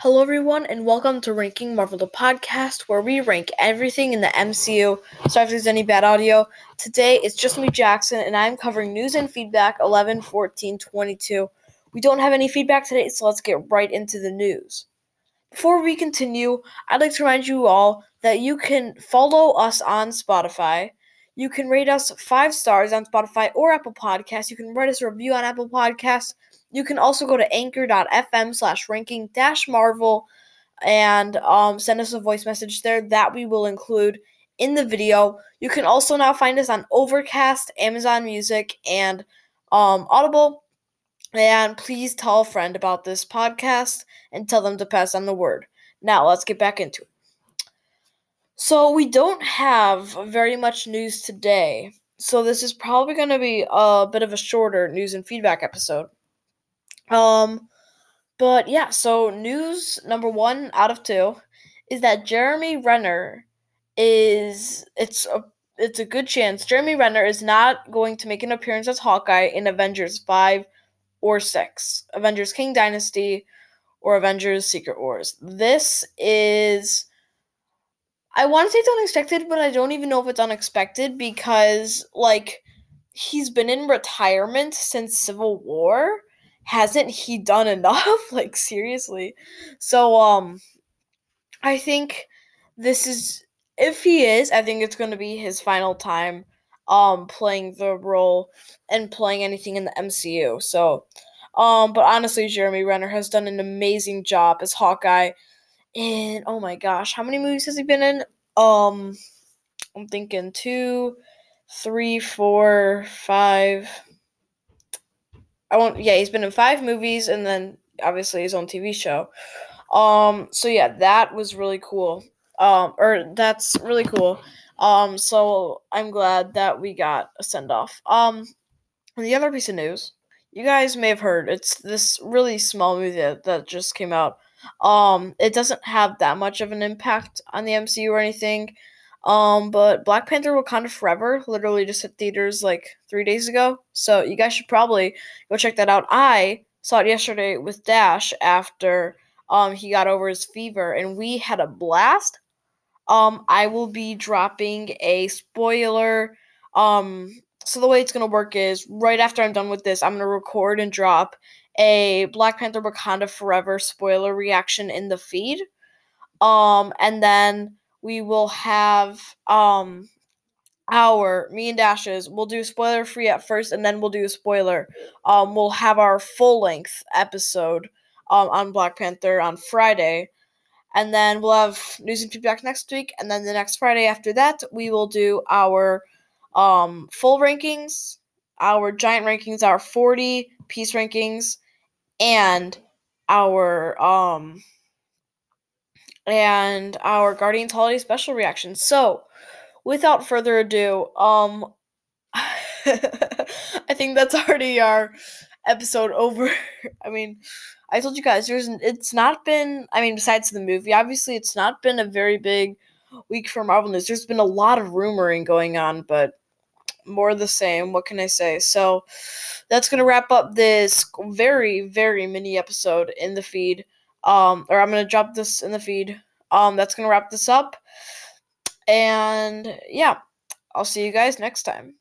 Hello, everyone, and welcome to Ranking Marvel, the podcast where we rank everything in the MCU. Sorry if there's any bad audio. Today it's just me, Jackson, and I'm covering news and feedback 11, 14, 22. We don't have any feedback today, so let's get right into the news. Before we continue, I'd like to remind you all that you can follow us on Spotify. You can rate us five stars on Spotify or Apple Podcasts. You can write us a review on Apple Podcasts you can also go to anchor.fm slash ranking dash marvel and um, send us a voice message there that we will include in the video. You can also now find us on Overcast, Amazon Music, and um, Audible. And please tell a friend about this podcast and tell them to pass on the word. Now, let's get back into it. So, we don't have very much news today. So, this is probably going to be a bit of a shorter news and feedback episode. Um, but yeah, so news number one out of two is that Jeremy Renner is it's a it's a good chance Jeremy Renner is not going to make an appearance as Hawkeye in Avengers five or six, Avengers Kang Dynasty, or Avengers Secret Wars. This is I want to say it's unexpected, but I don't even know if it's unexpected because like he's been in retirement since Civil War hasn't he done enough? like seriously. So um I think this is if he is, I think it's going to be his final time um playing the role and playing anything in the MCU. So um but honestly Jeremy Renner has done an amazing job as Hawkeye and oh my gosh, how many movies has he been in? Um I'm thinking two, three, four, five, I won't. Yeah, he's been in five movies and then obviously his own TV show. Um. So yeah, that was really cool. Um. Or that's really cool. Um. So I'm glad that we got a send off. Um. the other piece of news, you guys may have heard, it's this really small movie that, that just came out. Um. It doesn't have that much of an impact on the MCU or anything. Um, but Black Panther Wakanda Forever literally just hit theaters like three days ago. So you guys should probably go check that out. I saw it yesterday with Dash after um he got over his fever and we had a blast. Um, I will be dropping a spoiler. Um, so the way it's gonna work is right after I'm done with this, I'm gonna record and drop a Black Panther Wakanda Forever spoiler reaction in the feed. Um, and then we will have um our me and dashes we'll do spoiler free at first and then we'll do a spoiler. Um we'll have our full length episode um on black panther on friday. And then we'll have news and feedback next week. And then the next friday after that we will do our um full rankings our giant rankings our 40 piece rankings and our um and our Guardians Holiday Special reaction. So, without further ado, um, I think that's already our episode over. I mean, I told you guys there's it's not been. I mean, besides the movie, obviously, it's not been a very big week for Marvel news. There's been a lot of rumoring going on, but more the same. What can I say? So that's gonna wrap up this very very mini episode in the feed. Um, or I'm gonna drop this in the feed. Um, that's gonna wrap this up. And yeah, I'll see you guys next time.